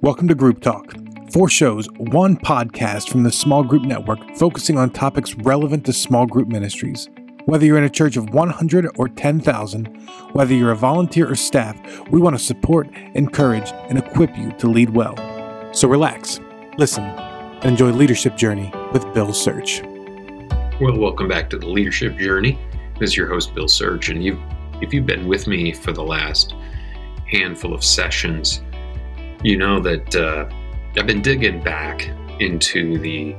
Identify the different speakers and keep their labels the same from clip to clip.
Speaker 1: Welcome to Group Talk. Four shows, one podcast from the Small Group Network focusing on topics relevant to small group ministries. Whether you're in a church of 100 or 10,000, whether you're a volunteer or staff, we want to support, encourage, and equip you to lead well. So relax, listen, and enjoy Leadership Journey with Bill Search.
Speaker 2: Well, welcome back to the Leadership Journey. This is your host, Bill Search, and you've, if you've been with me for the last handful of sessions, you know that uh, I've been digging back into the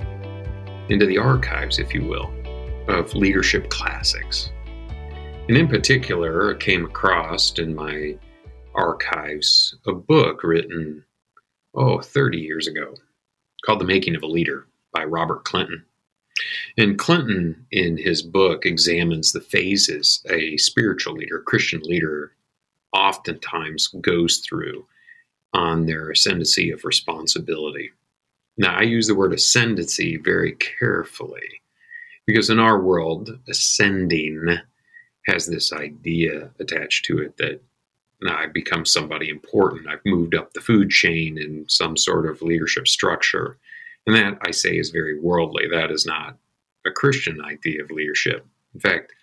Speaker 2: into the archives, if you will, of leadership classics. And in particular, I came across in my archives a book written, oh, 30 years ago called The Making of a Leader by Robert Clinton. And Clinton, in his book, examines the phases a spiritual leader, a Christian leader, oftentimes goes through on their ascendancy of responsibility. Now, I use the word ascendancy very carefully because in our world, ascending has this idea attached to it that now I've become somebody important. I've moved up the food chain in some sort of leadership structure. And that I say is very worldly. That is not a Christian idea of leadership. In fact,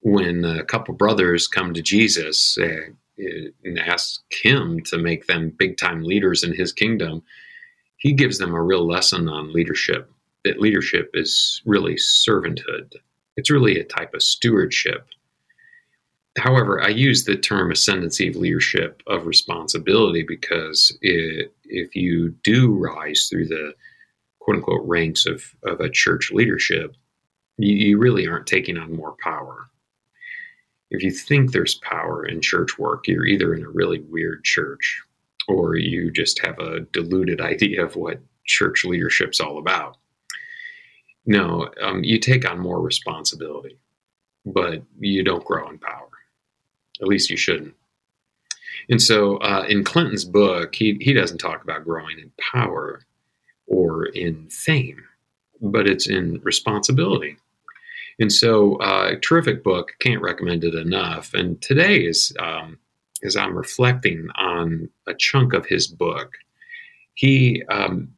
Speaker 2: when a couple brothers come to Jesus, uh, and ask him to make them big time leaders in his kingdom, he gives them a real lesson on leadership. That leadership is really servanthood, it's really a type of stewardship. However, I use the term ascendancy of leadership of responsibility because it, if you do rise through the quote unquote ranks of, of a church leadership, you, you really aren't taking on more power if you think there's power in church work, you're either in a really weird church or you just have a diluted idea of what church leadership's all about. No, um, you take on more responsibility, but you don't grow in power. At least you shouldn't. And so uh, in Clinton's book, he, he doesn't talk about growing in power or in fame, but it's in responsibility. And so, uh, terrific book. Can't recommend it enough. And today is um, as I'm reflecting on a chunk of his book. He um,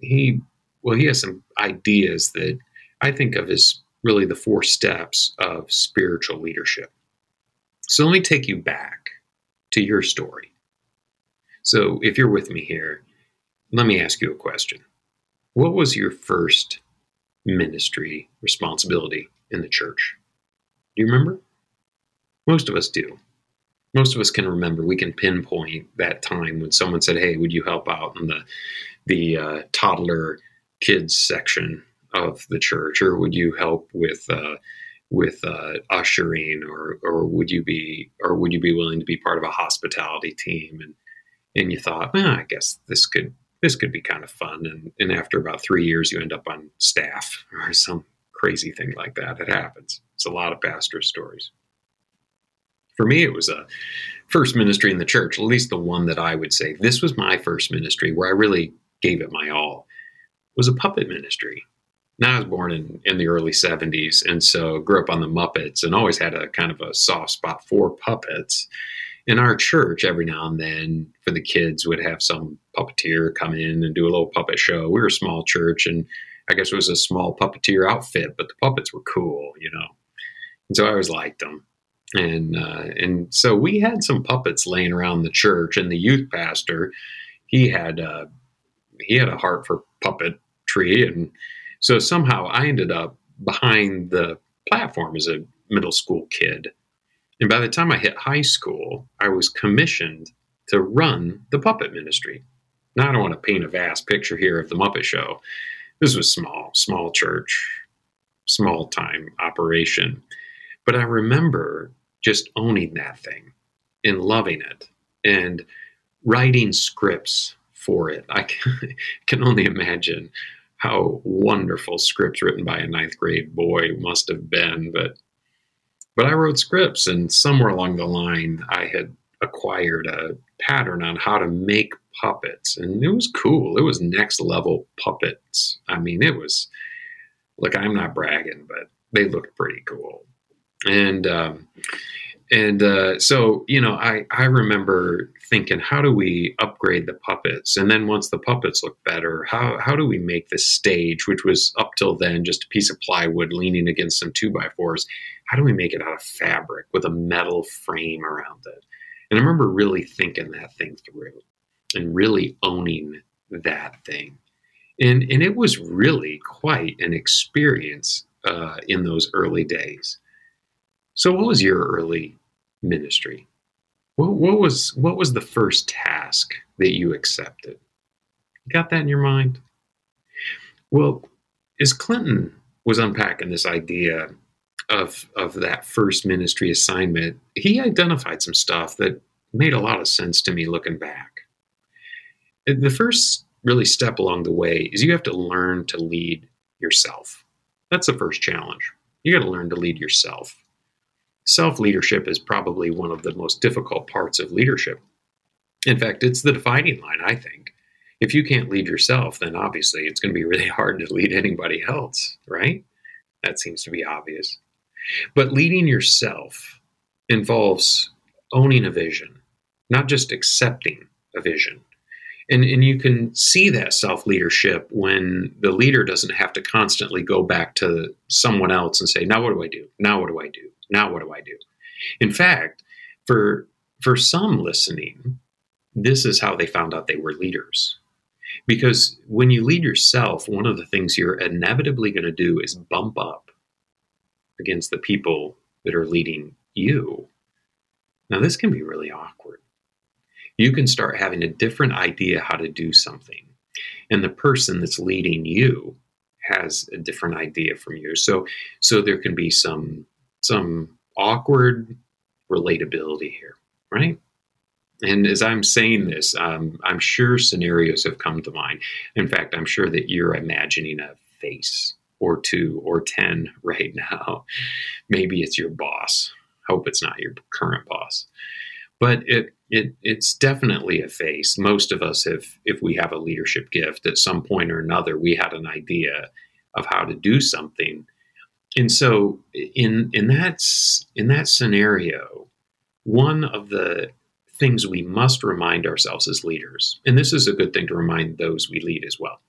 Speaker 2: he well, he has some ideas that I think of as really the four steps of spiritual leadership. So let me take you back to your story. So if you're with me here, let me ask you a question. What was your first ministry responsibility in the church. Do you remember? Most of us do. Most of us can remember. We can pinpoint that time when someone said, "Hey, would you help out in the the uh, toddler kids section of the church, or would you help with uh, with uh, ushering, or or would you be or would you be willing to be part of a hospitality team?" And and you thought, well, I guess this could this could be kind of fun. And and after about three years, you end up on staff or some crazy thing like that. It happens. It's a lot of pastor stories. For me, it was a first ministry in the church, at least the one that I would say this was my first ministry where I really gave it my all. It was a puppet ministry. Now I was born in, in the early 70s and so grew up on the Muppets and always had a kind of a soft spot for puppets. In our church, every now and then, for the kids, would have some puppeteer come in and do a little puppet show. We were a small church and I guess it was a small puppeteer outfit, but the puppets were cool, you know. And so I always liked them. And uh, and so we had some puppets laying around the church, and the youth pastor, he had uh, he had a heart for puppetry, and so somehow I ended up behind the platform as a middle school kid. And by the time I hit high school, I was commissioned to run the puppet ministry. Now I don't want to paint a vast picture here of the Muppet Show, this was small, small church, small time operation. But I remember just owning that thing and loving it and writing scripts for it. I can only imagine how wonderful scripts written by a ninth grade boy must have been. But but I wrote scripts, and somewhere along the line, I had acquired a pattern on how to make puppets, and it was cool. It was next level puppets. I mean, it was like I'm not bragging, but they looked pretty cool. And um, and uh, so you know, I I remember thinking, how do we upgrade the puppets? And then once the puppets look better, how, how do we make the stage, which was up till then just a piece of plywood leaning against some two by fours, how do we make it out of fabric with a metal frame around it? And I remember really thinking that thing through and really owning that thing. And, and it was really quite an experience uh, in those early days. So, what was your early ministry? What, what was what was the first task that you accepted? You got that in your mind? Well, as Clinton was unpacking this idea of of that first ministry assignment, he identified some stuff that made a lot of sense to me looking back. The first really step along the way is you have to learn to lead yourself. That's the first challenge. You got to learn to lead yourself. Self leadership is probably one of the most difficult parts of leadership. In fact, it's the dividing line, I think. If you can't lead yourself, then obviously it's going to be really hard to lead anybody else, right? That seems to be obvious. But leading yourself involves owning a vision, not just accepting a vision. And, and you can see that self leadership when the leader doesn't have to constantly go back to someone else and say, Now what do I do? Now what do I do? Now what do I do? In fact, for, for some listening, this is how they found out they were leaders. Because when you lead yourself, one of the things you're inevitably going to do is bump up against the people that are leading you. Now, this can be really awkward you can start having a different idea how to do something. And the person that's leading you has a different idea from you. So so there can be some some awkward relatability here, right? And as I'm saying this, um, I'm sure scenarios have come to mind. In fact, I'm sure that you're imagining a face or two or 10 right now. Maybe it's your boss. Hope it's not your current boss. But it it, it's definitely a face. Most of us have, if we have a leadership gift at some point or another, we had an idea of how to do something. And so in in that in that scenario, one of the things we must remind ourselves as leaders, and this is a good thing to remind those we lead as well,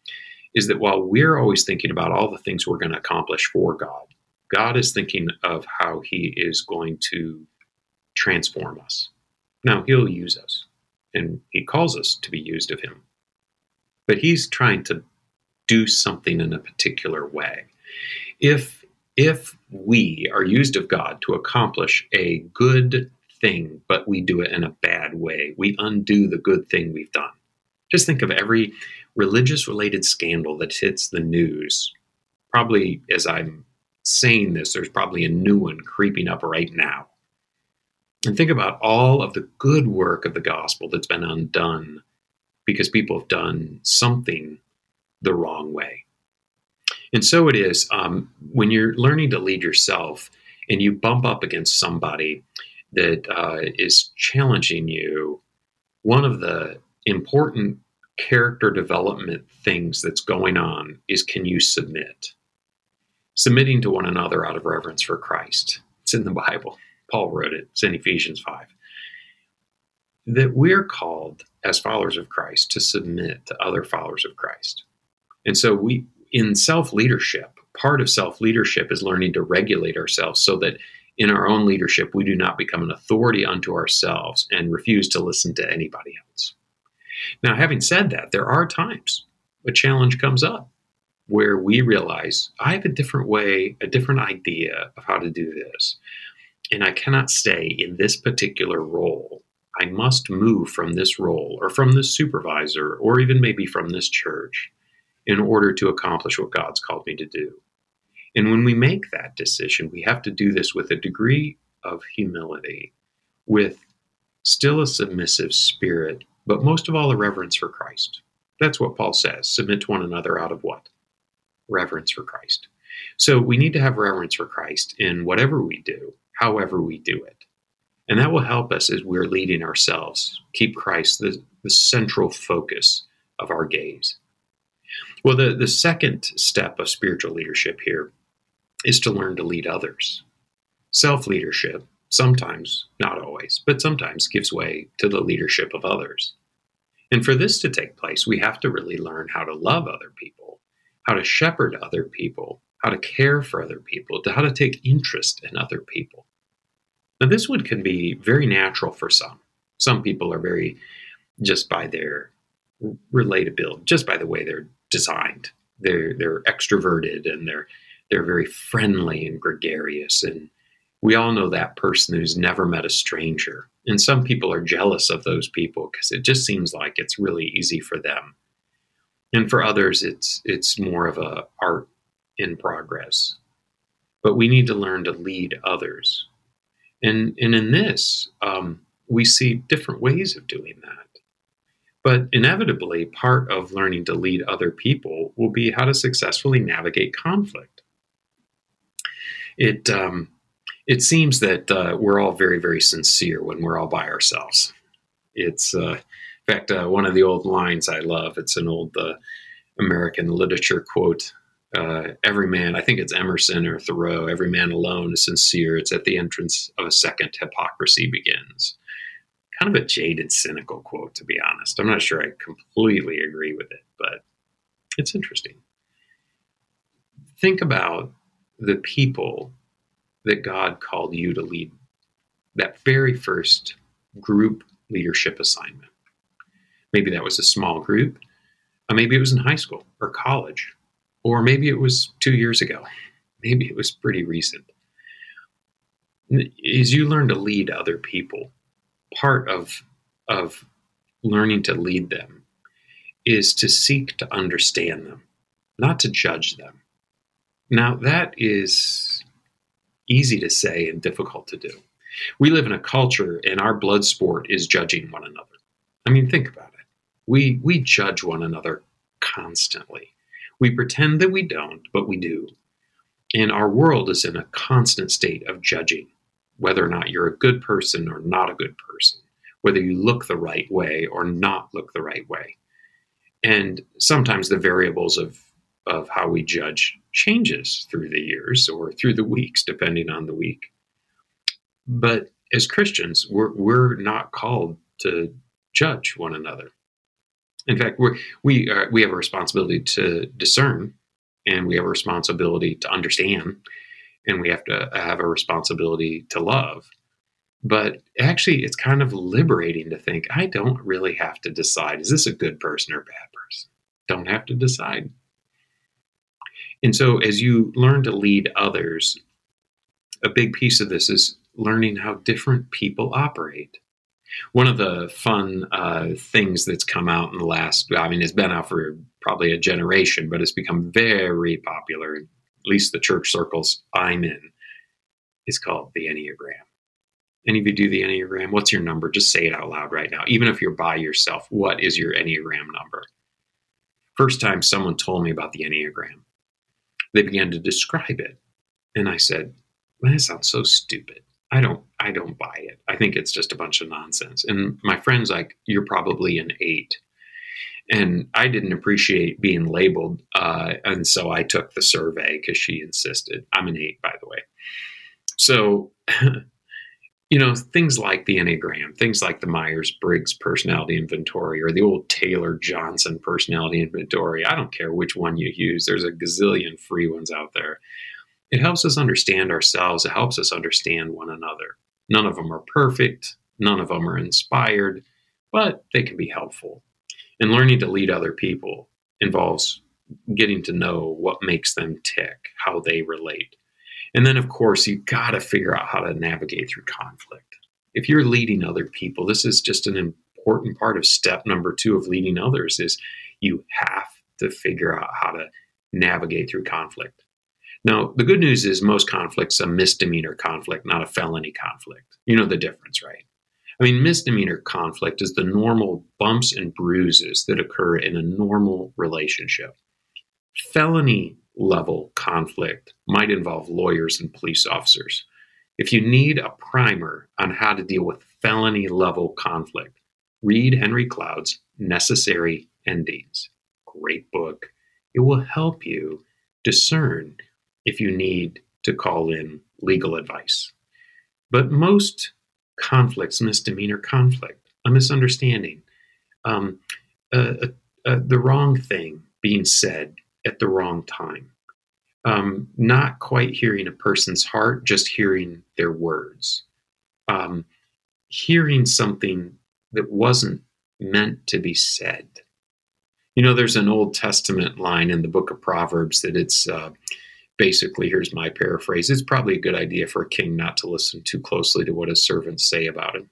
Speaker 2: is that while we're always thinking about all the things we're going to accomplish for God, God is thinking of how He is going to transform us now, he'll use us, and he calls us to be used of him. But he's trying to do something in a particular way. If if we are used of God to accomplish a good thing, but we do it in a bad way, we undo the good thing we've done. Just think of every religious related scandal that hits the news. Probably as I'm saying this, there's probably a new one creeping up right now. And think about all of the good work of the gospel that's been undone because people have done something the wrong way. And so it is um, when you're learning to lead yourself and you bump up against somebody that uh, is challenging you, one of the important character development things that's going on is can you submit? Submitting to one another out of reverence for Christ. It's in the Bible. Paul wrote it. It's in Ephesians 5. That we're called as followers of Christ to submit to other followers of Christ. And so we in self-leadership, part of self-leadership is learning to regulate ourselves so that in our own leadership we do not become an authority unto ourselves and refuse to listen to anybody else. Now, having said that, there are times a challenge comes up where we realize I have a different way, a different idea of how to do this and I cannot stay in this particular role. I must move from this role or from this supervisor or even maybe from this church in order to accomplish what God's called me to do. And when we make that decision, we have to do this with a degree of humility, with still a submissive spirit, but most of all, a reverence for Christ. That's what Paul says submit to one another out of what? Reverence for Christ. So we need to have reverence for Christ in whatever we do however we do it. And that will help us as we're leading ourselves, keep Christ the, the central focus of our gaze. Well, the, the second step of spiritual leadership here is to learn to lead others. Self leadership sometimes, not always, but sometimes gives way to the leadership of others. And for this to take place, we have to really learn how to love other people, how to shepherd other people, how to care for other people, to how to take interest in other people. Now, this one can be very natural for some. Some people are very, just by their relatability, just by the way they're designed, they're they're extroverted and they're they're very friendly and gregarious. And we all know that person who's never met a stranger. And some people are jealous of those people because it just seems like it's really easy for them. And for others it's it's more of a art in progress. But we need to learn to lead others and and in this um, we see different ways of doing that but inevitably, part of learning to lead other people will be how to successfully navigate conflict. It, um, it seems that uh, we're all very, very sincere when we're all by ourselves. It's, uh, in fact, uh, one of the old lines I love, it's an old uh, American literature quote. Uh, every man, I think it's Emerson or Thoreau, every man alone is sincere. It's at the entrance of a second hypocrisy begins kind of a jaded, cynical quote, to be honest. I'm not sure I completely agree with it, but it's interesting. Think about the people that God called you to lead that very first group leadership assignment. Maybe that was a small group, or maybe it was in high school or college, or maybe it was two years ago. Maybe it was pretty recent. As you learn to lead other people, part of of learning to lead them is to seek to understand them, not to judge them. Now that is easy to say and difficult to do. We live in a culture and our blood sport is judging one another. I mean, think about it. We we judge one another constantly. We pretend that we don't, but we do. And our world is in a constant state of judging whether or not you're a good person or not a good person, whether you look the right way or not look the right way. And sometimes the variables of, of how we judge changes through the years or through the weeks, depending on the week. But as Christians, we're, we're not called to judge one another. In fact, we're, we, uh, we have a responsibility to discern and we have a responsibility to understand and we have to have a responsibility to love. But actually, it's kind of liberating to think I don't really have to decide is this a good person or a bad person? Don't have to decide. And so, as you learn to lead others, a big piece of this is learning how different people operate. One of the fun uh, things that's come out in the last, I mean, it's been out for probably a generation, but it's become very popular at least the church circles I'm in, is called the Enneagram. Any of you do the Enneagram? What's your number? Just say it out loud right now. Even if you're by yourself, what is your Enneagram number? First time someone told me about the Enneagram, they began to describe it. And I said, well, that sounds so stupid. I don't I don't buy it. I think it's just a bunch of nonsense. And my friend's like, you're probably an eight and I didn't appreciate being labeled, uh, and so I took the survey because she insisted. I'm an eight, by the way. So, you know, things like the Enneagram, things like the Myers Briggs personality inventory or the old Taylor Johnson personality inventory. I don't care which one you use. There's a gazillion free ones out there. It helps us understand ourselves. It helps us understand one another. None of them are perfect. None of them are inspired, but they can be helpful. And learning to lead other people involves getting to know what makes them tick, how they relate. And then, of course, you've got to figure out how to navigate through conflict. If you're leading other people, this is just an important part of step number two of leading others is you have to figure out how to navigate through conflict. Now, the good news is most conflicts a misdemeanor conflict, not a felony conflict. You know the difference, right? I mean, misdemeanor conflict is the normal bumps and bruises that occur in a normal relationship. Felony level conflict might involve lawyers and police officers. If you need a primer on how to deal with felony level conflict, read Henry Cloud's Necessary Endings. Great book. It will help you discern if you need to call in legal advice. But most conflicts, misdemeanor conflict, a misunderstanding, um, the wrong thing being said at the wrong time, um, not quite hearing a person's heart, just hearing their words, um, hearing something that wasn't meant to be said. You know, there's an Old Testament line in the book of Proverbs that it's uh, basically, here's my paraphrase it's probably a good idea for a king not to listen too closely to what his servants say about him.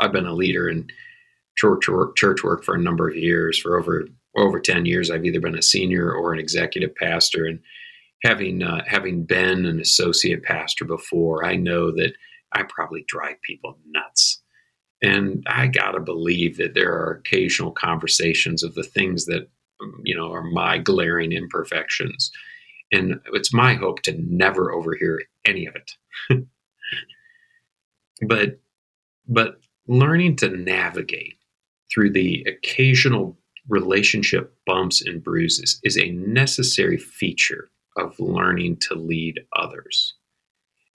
Speaker 2: I've been a leader in church work, church work for a number of years. For over over 10 years, I've either been a senior or an executive pastor. And having, uh, having been an associate pastor before, I know that I probably drive people nuts. And I got to believe that there are occasional conversations of the things that, you know, are my glaring imperfections and it's my hope to never overhear any of it. but but learning to navigate through the occasional relationship bumps and bruises is a necessary feature of learning to lead others.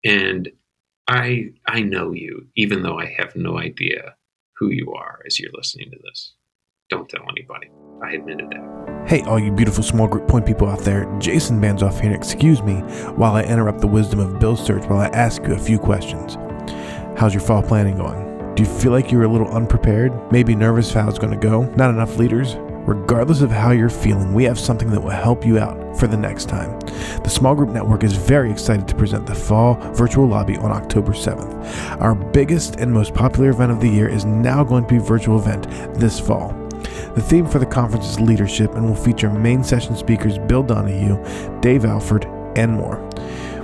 Speaker 2: And I I know you even though I have no idea who you are as you're listening to this. Don't tell anybody. I admitted that.
Speaker 1: Hey, all you beautiful small group point people out there, Jason Banzoff here. Excuse me while I interrupt the wisdom of Bill Search while I ask you a few questions. How's your fall planning going? Do you feel like you're a little unprepared? Maybe nervous how it's going to go? Not enough leaders? Regardless of how you're feeling, we have something that will help you out for the next time. The Small Group Network is very excited to present the Fall Virtual Lobby on October 7th. Our biggest and most popular event of the year is now going to be virtual event this fall. The theme for the conference is leadership and will feature main session speakers Bill Donahue, Dave Alford, and more.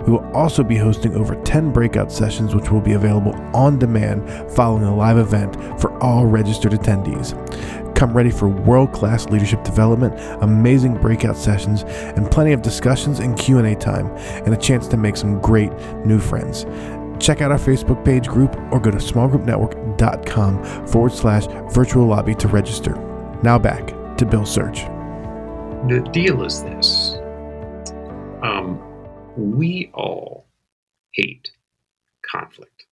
Speaker 1: We will also be hosting over 10 breakout sessions, which will be available on demand following a live event for all registered attendees. Come ready for world-class leadership development, amazing breakout sessions, and plenty of discussions and Q&A time, and a chance to make some great new friends. Check out our Facebook page group or go to smallgroupnetwork.com forward slash virtual lobby to register. Now back to Bill Search.
Speaker 2: The deal is this um, we all hate conflict.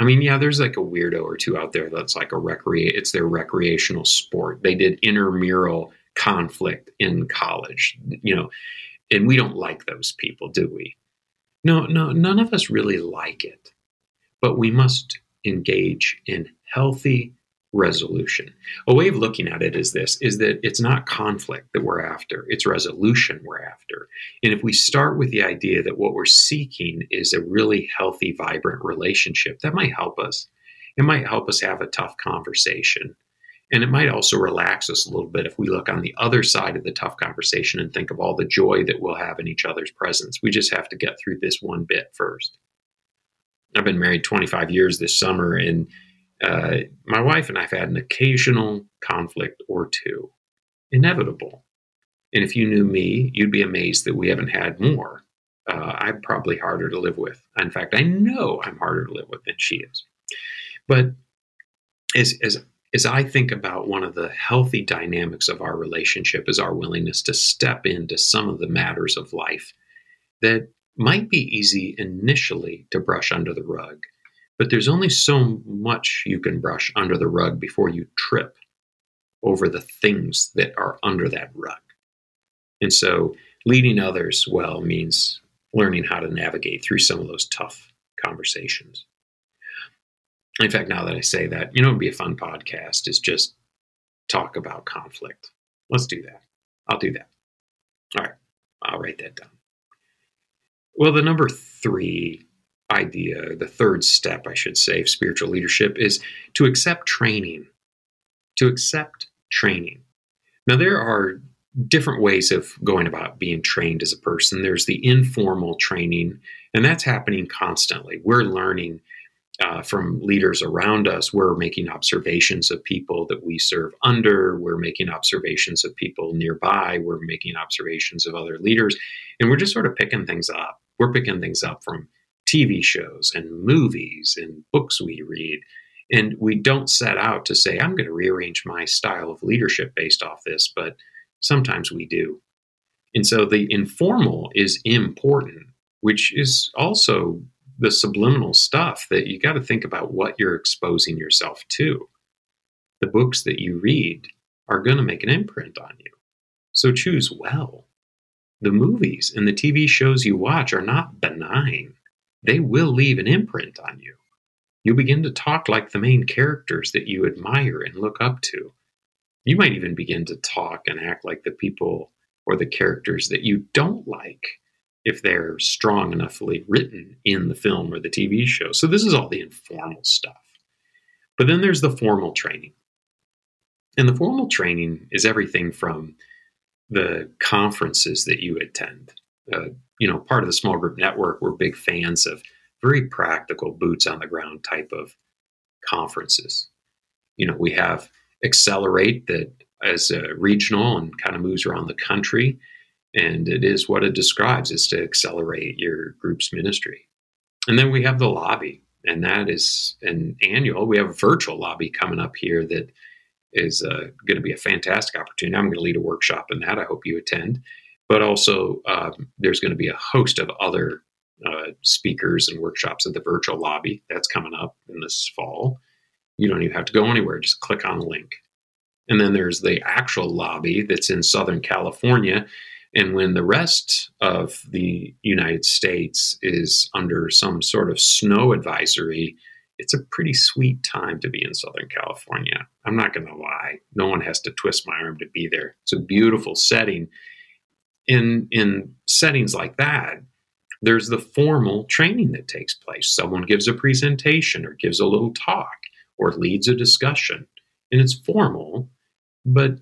Speaker 2: I mean, yeah, there's like a weirdo or two out there that's like a recreate. It's their recreational sport. They did intramural conflict in college, you know, and we don't like those people, do we? No, no, none of us really like it, but we must engage in healthy resolution. A way of looking at it is this is that it's not conflict that we're after, it's resolution we're after. And if we start with the idea that what we're seeking is a really healthy, vibrant relationship, that might help us. It might help us have a tough conversation. And it might also relax us a little bit if we look on the other side of the tough conversation and think of all the joy that we'll have in each other's presence. We just have to get through this one bit first. I've been married 25 years this summer, and uh, my wife and I have had an occasional conflict or two, inevitable. And if you knew me, you'd be amazed that we haven't had more. Uh, I'm probably harder to live with. In fact, I know I'm harder to live with than she is. But as, as, as I think about one of the healthy dynamics of our relationship is our willingness to step into some of the matters of life that might be easy initially to brush under the rug but there's only so much you can brush under the rug before you trip over the things that are under that rug. And so leading others well means learning how to navigate through some of those tough conversations. In fact, now that I say that, you know, it'd be a fun podcast is just talk about conflict. Let's do that. I'll do that. All right. I'll write that down. Well, the number three idea, the third step, I should say, of spiritual leadership is to accept training. To accept training. Now, there are different ways of going about being trained as a person. There's the informal training, and that's happening constantly. We're learning uh, from leaders around us. We're making observations of people that we serve under. We're making observations of people nearby. We're making observations of other leaders. And we're just sort of picking things up. We're picking things up from TV shows and movies and books we read. And we don't set out to say, I'm going to rearrange my style of leadership based off this, but sometimes we do. And so the informal is important, which is also the subliminal stuff that you got to think about what you're exposing yourself to. The books that you read are going to make an imprint on you. So choose well. The movies and the TV shows you watch are not benign. They will leave an imprint on you. You begin to talk like the main characters that you admire and look up to. You might even begin to talk and act like the people or the characters that you don't like if they're strong enoughly written in the film or the TV show. So this is all the informal stuff. But then there's the formal training. And the formal training is everything from the conferences that you attend. Uh, you know, part of the small group network, we're big fans of very practical, boots on the ground type of conferences. You know, we have Accelerate that as a regional and kind of moves around the country and it is what it describes is to accelerate your group's ministry. And then we have the lobby and that is an annual we have a virtual lobby coming up here that is uh, going to be a fantastic opportunity. I'm going to lead a workshop in that. I hope you attend but also um, there's going to be a host of other uh, speakers and workshops at the virtual lobby that's coming up in this fall you don't even have to go anywhere just click on the link and then there's the actual lobby that's in southern california and when the rest of the United States is under some sort of snow advisory, it's a pretty sweet time to be in Southern California. I'm not going to lie. No one has to twist my arm to be there. It's a beautiful setting. In, in settings like that, there's the formal training that takes place. Someone gives a presentation or gives a little talk or leads a discussion. And it's formal, but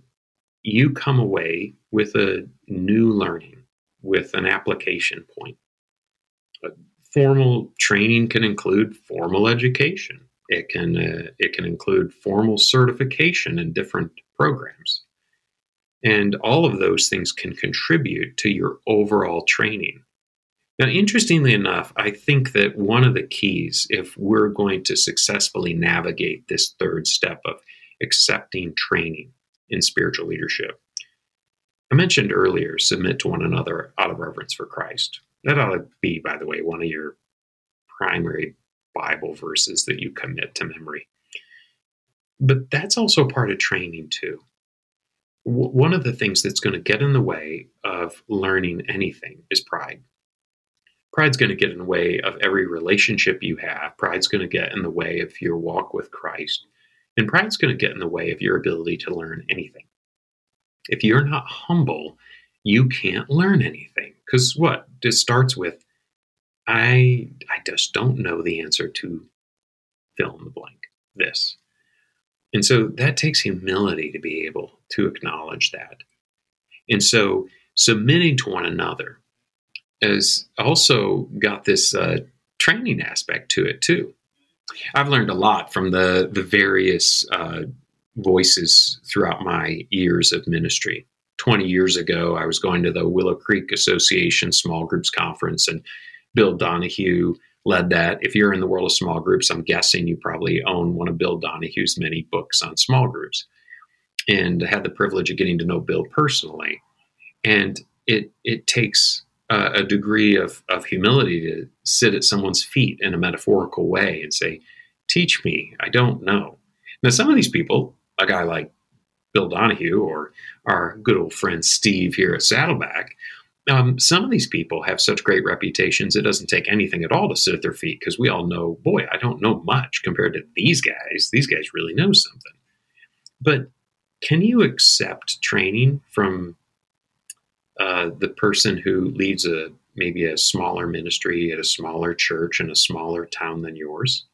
Speaker 2: you come away with a new learning, with an application point. A formal training can include formal education. It can uh, it can include formal certification in different programs. And all of those things can contribute to your overall training. Now, interestingly enough, I think that one of the keys, if we're going to successfully navigate this third step of accepting training in spiritual leadership, I mentioned earlier, submit to one another out of reverence for Christ. That ought to be, by the way, one of your primary Bible verses that you commit to memory. But that's also part of training, too. W- one of the things that's going to get in the way of learning anything is pride. Pride's going to get in the way of every relationship you have. Pride's going to get in the way of your walk with Christ. And pride's going to get in the way of your ability to learn anything. If you're not humble, you can't learn anything. Because what? It starts with, I, I just don't know the answer to fill in the blank, this. And so that takes humility to be able to acknowledge that. And so submitting to one another has also got this uh, training aspect to it too. I've learned a lot from the the various uh, voices throughout my years of ministry. 20 years ago, I was going to the Willow Creek Association Small Groups Conference, and Bill Donahue led that. If you're in the world of small groups, I'm guessing you probably own one of Bill Donahue's many books on small groups. And I had the privilege of getting to know Bill personally. And it, it takes uh, a degree of, of humility to sit at someone's feet in a metaphorical way and say, Teach me, I don't know. Now, some of these people a guy like Bill Donahue or our good old friend Steve here at Saddleback, um, some of these people have such great reputations, it doesn't take anything at all to sit at their feet because we all know, boy, I don't know much compared to these guys. These guys really know something. But can you accept training from uh, the person who leads a maybe a smaller ministry at a smaller church in a smaller town than yours?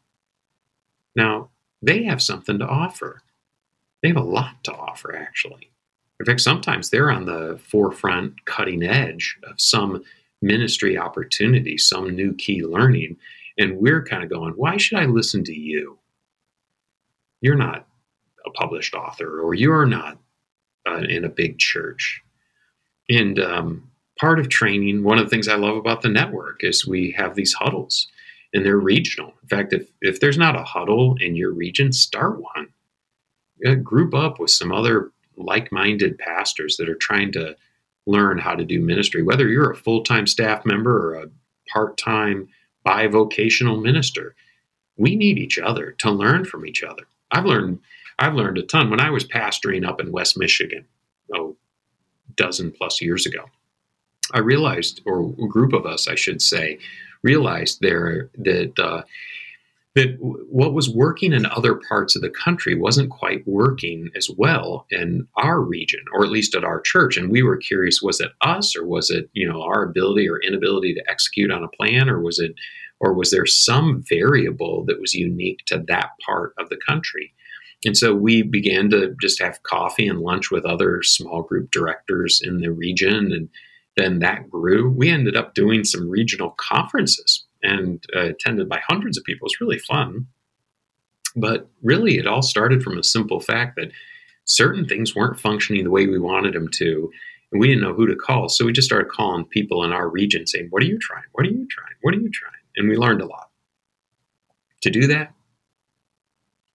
Speaker 2: Now, they have something to offer they have a lot to offer, actually. In fact, sometimes they're on the forefront, cutting edge of some ministry opportunity, some new key learning. And we're kind of going, why should I listen to you? You're not a published author, or you're not uh, in a big church. And um, part of training, one of the things I love about the network is we have these huddles and they're regional. In fact, if, if there's not a huddle in your region, start one group up with some other like-minded pastors that are trying to learn how to do ministry whether you're a full-time staff member or a part-time bivocational minister. We need each other to learn from each other. I've learned I've learned a ton when I was pastoring up in West Michigan, oh, dozen plus years ago. I realized, or a group of us, I should say, realized there that uh, that what was working in other parts of the country wasn't quite working as well in our region, or at least at our church. And we were curious: was it us, or was it you know our ability or inability to execute on a plan, or was it, or was there some variable that was unique to that part of the country? And so we began to just have coffee and lunch with other small group directors in the region. And then that grew. We ended up doing some regional conferences and uh, attended by hundreds of people. It's really fun. But really, it all started from a simple fact that certain things weren't functioning the way we wanted them to. And we didn't know who to call. So we just started calling people in our region saying, What are you trying? What are you trying? What are you trying? And we learned a lot. To do that,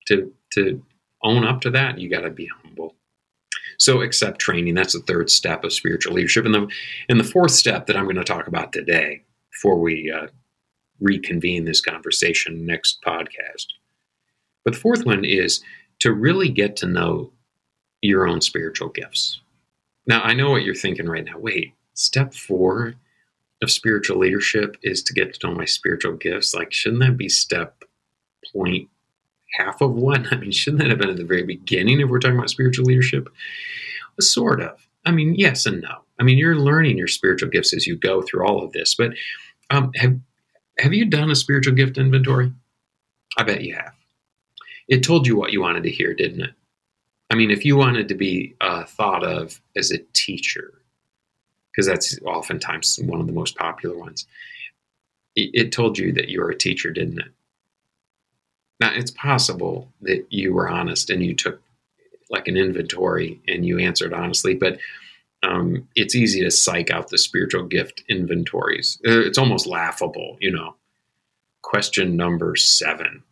Speaker 2: to, to own up to that, you got to be humble. So accept training. That's the third step of spiritual leadership. And the, and the fourth step that I'm going to talk about today before we uh, reconvene this conversation next podcast. But the fourth one is to really get to know your own spiritual gifts. Now, I know what you're thinking right now. Wait, step four of spiritual leadership is to get to know my spiritual gifts. Like, shouldn't that be step point half of one? I mean, shouldn't that have been at the very beginning if we're talking about spiritual leadership? Sort of. I mean, yes and no. I mean, you're learning your spiritual gifts as you go through all of this. But um, have have you done a spiritual gift inventory? I bet you have. It told you what you wanted to hear, didn't it? I mean, if you wanted to be uh, thought of as a teacher, because that's oftentimes one of the most popular ones, it, it told you that you were a teacher, didn't it? Now, it's possible that you were honest and you took like an inventory and you answered honestly, but um, it's easy to psych out the spiritual gift inventories. Uh, it's almost laughable, you know. Question number seven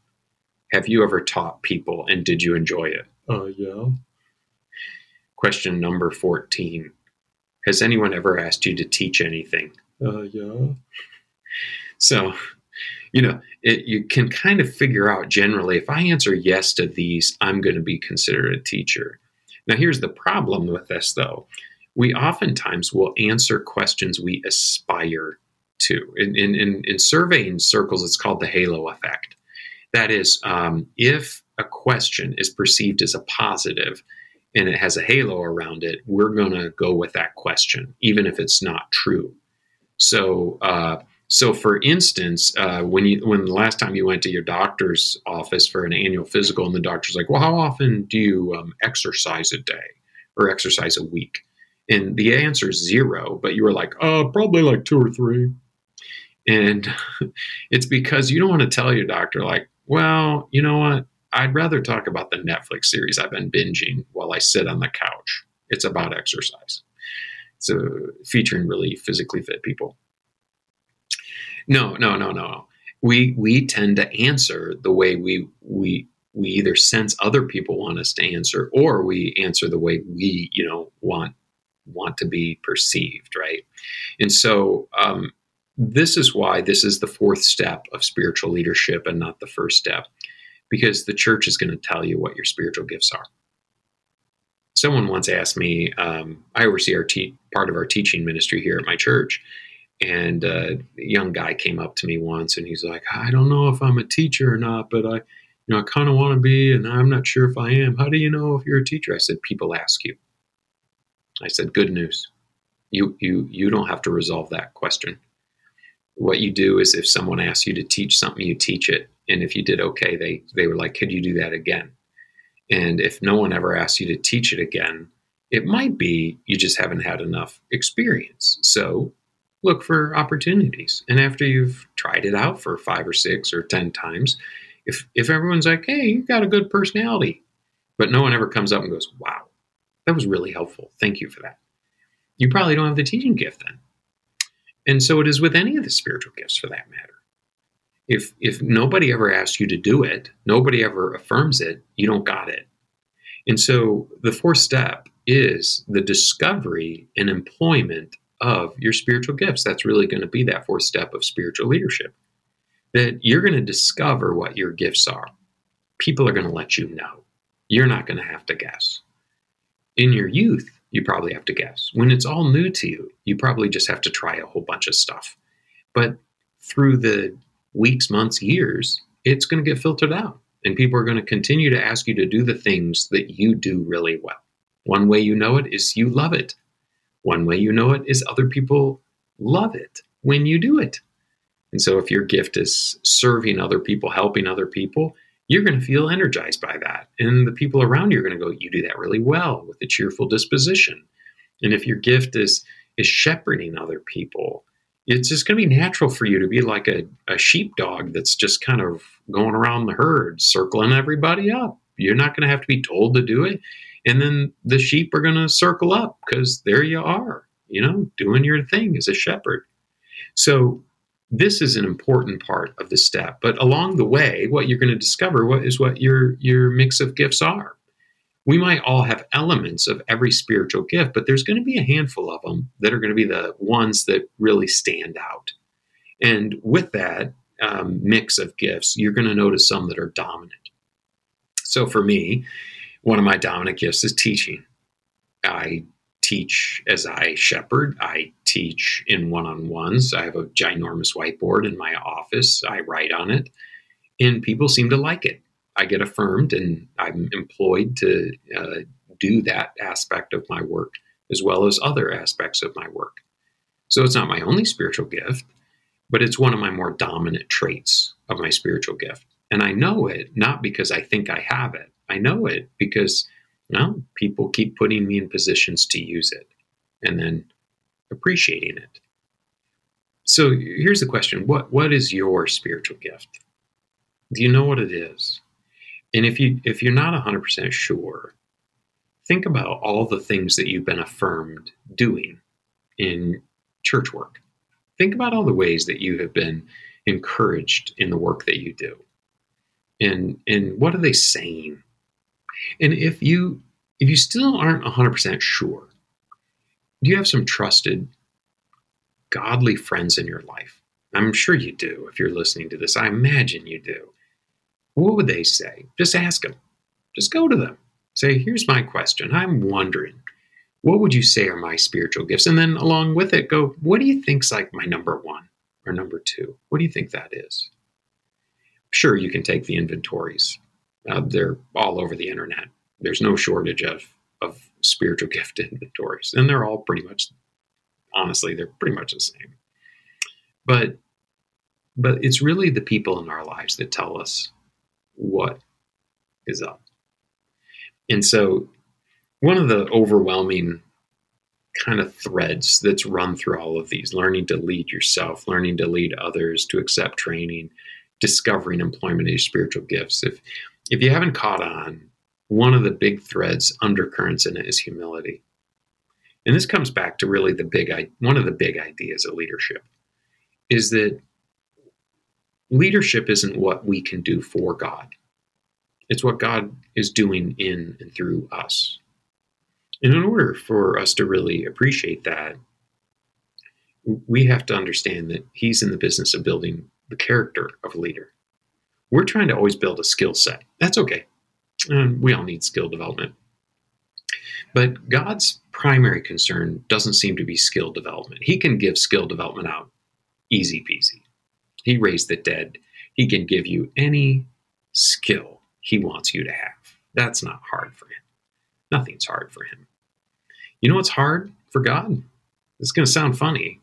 Speaker 2: Have you ever taught people and did you enjoy it?
Speaker 1: Uh, yeah.
Speaker 2: Question number 14 Has anyone ever asked you to teach anything?
Speaker 1: Uh, yeah.
Speaker 2: So, you know, it, you can kind of figure out generally if I answer yes to these, I'm going to be considered a teacher. Now, here's the problem with this, though. We oftentimes will answer questions we aspire to. In, in, in, in surveying circles, it's called the halo effect. That is, um, if a question is perceived as a positive and it has a halo around it, we're going to go with that question, even if it's not true. So, uh, so, for instance, uh, when you when the last time you went to your doctor's office for an annual physical, and the doctor's like, "Well, how often do you um, exercise a day or exercise a week?" And the answer is zero, but you were like, "Oh, probably like two or three. And it's because you don't want to tell your doctor, like, "Well, you know what? I'd rather talk about the Netflix series I've been binging while I sit on the couch. It's about exercise. It's a featuring really physically fit people." No, no, no, no. We we tend to answer the way we we we either sense other people want us to answer, or we answer the way we you know want want to be perceived, right? And so um, this is why this is the fourth step of spiritual leadership and not the first step, because the church is going to tell you what your spiritual gifts are. Someone once asked me, um, I oversee our te- part of our teaching ministry here at my church, and uh, a young guy came up to me once and he's like, I don't know if I'm a teacher or not, but I, you know, I kind of want to be, and I'm not sure if I am. How do you know if you're a teacher? I said, people ask you. I said, good news. You, you, you don't have to resolve that question. What you do is if someone asks you to teach something, you teach it. And if you did okay, they, they were like, could you do that again? And if no one ever asks you to teach it again, it might be you just haven't had enough experience. So look for opportunities. And after you've tried it out for five or six or 10 times, if, if everyone's like, hey, you've got a good personality, but no one ever comes up and goes, wow, that was really helpful. Thank you for that. You probably don't have the teaching gift then. And so it is with any of the spiritual gifts for that matter. If, if nobody ever asks you to do it, nobody ever affirms it, you don't got it. And so the fourth step is the discovery and employment of your spiritual gifts. That's really going to be that fourth step of spiritual leadership. that you're going to discover what your gifts are. People are going to let you know. You're not going to have to guess. In your youth, you probably have to guess. When it's all new to you, you probably just have to try a whole bunch of stuff. But through the weeks, months, years, it's going to get filtered out. And people are going to continue to ask you to do the things that you do really well. One way you know it is you love it. One way you know it is other people love it when you do it. And so if your gift is serving other people, helping other people, you're going to feel energized by that. And the people around you are going to go, you do that really well with a cheerful disposition. And if your gift is is shepherding other people, it's just going to be natural for you to be like a, a sheepdog that's just kind of going around the herd, circling everybody up. You're not going to have to be told to do it. And then the sheep are going to circle up because there you are, you know, doing your thing as a shepherd. So this is an important part of the step. But along the way, what you're going to discover what is what your your mix of gifts are. We might all have elements of every spiritual gift, but there's going to be a handful of them that are going to be the ones that really stand out. And with that um, mix of gifts, you're going to notice some that are dominant. So for me, one of my dominant gifts is teaching. I teach as I shepherd. I teach in one on ones. I have a ginormous whiteboard in my office. I write on it, and people seem to like it. I get affirmed, and I'm employed to uh, do that aspect of my work as well as other aspects of my work. So it's not my only spiritual gift, but it's one of my more dominant traits of my spiritual gift. And I know it not because I think I have it. I know it because Oh. well, people keep putting me in positions to use it and then appreciating it. So here's the question what, what is your spiritual gift? Do you know what it is? And if you if you're not 100% sure, think about all the things that you've been affirmed doing in church work. Think about all the ways that you have been encouraged in the work that you do. And and what are they saying? And if you if you still aren't 100% sure, do you have some trusted godly friends in your life? I'm sure you do if you're listening to this. I imagine you do. What would they say? Just ask them. Just go to them. Say, here's my question. I'm wondering, what would you say are my spiritual gifts? And then along with it, go, what do you think's like my number one or number two? What do you think that is? Sure, you can take the inventories uh, they're all over the internet. There's no shortage of of spiritual gift inventories, and they're all pretty much, honestly, they're pretty much the same. But but it's really the people in our lives that tell us what is up. And so, one of the overwhelming kind of threads that's run through all of these learning to lead yourself, learning to lead others, to accept training, discovering employment your spiritual gifts. If if you haven't caught on, one of the big threads, undercurrents in it is humility. And this comes back to really the big, one of the big ideas of leadership is that leadership isn't what we can do for God. It's what God is doing in and through us. And in order for us to really appreciate that, we have to understand that He's in the business of building the character of a leader. We're trying to always build a skill set. That's okay. And we all need skill development. But God's primary concern doesn't seem to be skill development. He can give skill development out easy peasy. He raised the dead. He can give you any skill he wants you to have. That's not hard for him. Nothing's hard for him. You know what's hard for God? It's going to sound funny.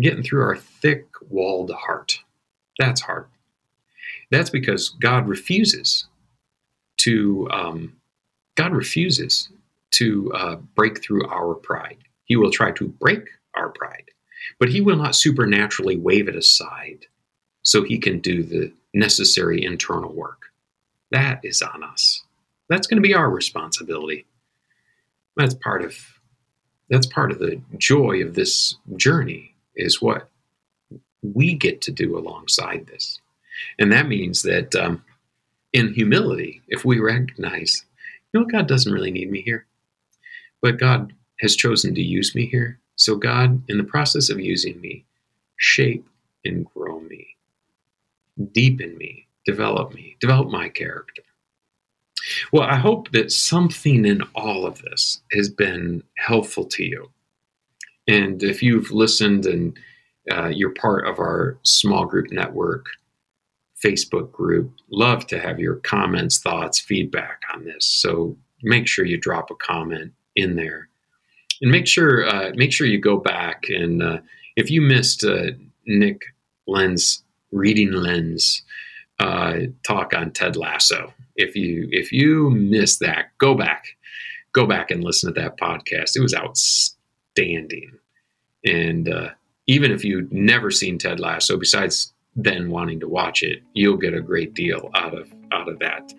Speaker 2: Getting through our thick walled heart. That's hard. That's because God refuses to um, God refuses to uh, break through our pride. He will try to break our pride, but He will not supernaturally wave it aside so He can do the necessary internal work. That is on us. That's going to be our responsibility. That's part of that's part of the joy of this journey is what we get to do alongside this. And that means that um, in humility, if we recognize, you know, God doesn't really need me here, but God has chosen to use me here. So, God, in the process of using me, shape and grow me. deepen me, develop me, develop my character. Well, I hope that something in all of this has been helpful to you. And if you've listened and uh, you're part of our small group network Facebook group, love to have your comments, thoughts, feedback on this. So make sure you drop a comment in there, and make sure uh, make sure you go back and uh, if you missed uh, Nick Lens reading Lens uh, talk on Ted Lasso, if you if you missed that, go back, go back and listen to that podcast. It was outstanding, and uh, even if you'd never seen Ted Lasso, besides then wanting to watch it, you'll get a great deal out of out of that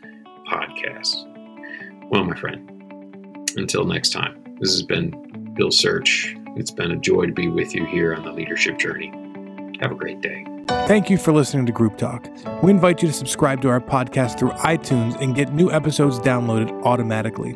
Speaker 2: podcast. Well, my friend, until next time, this has been Bill Search. It's been a joy to be with you here on the leadership journey. Have a great day.
Speaker 1: Thank you for listening to Group Talk. We invite you to subscribe to our podcast through iTunes and get new episodes downloaded automatically.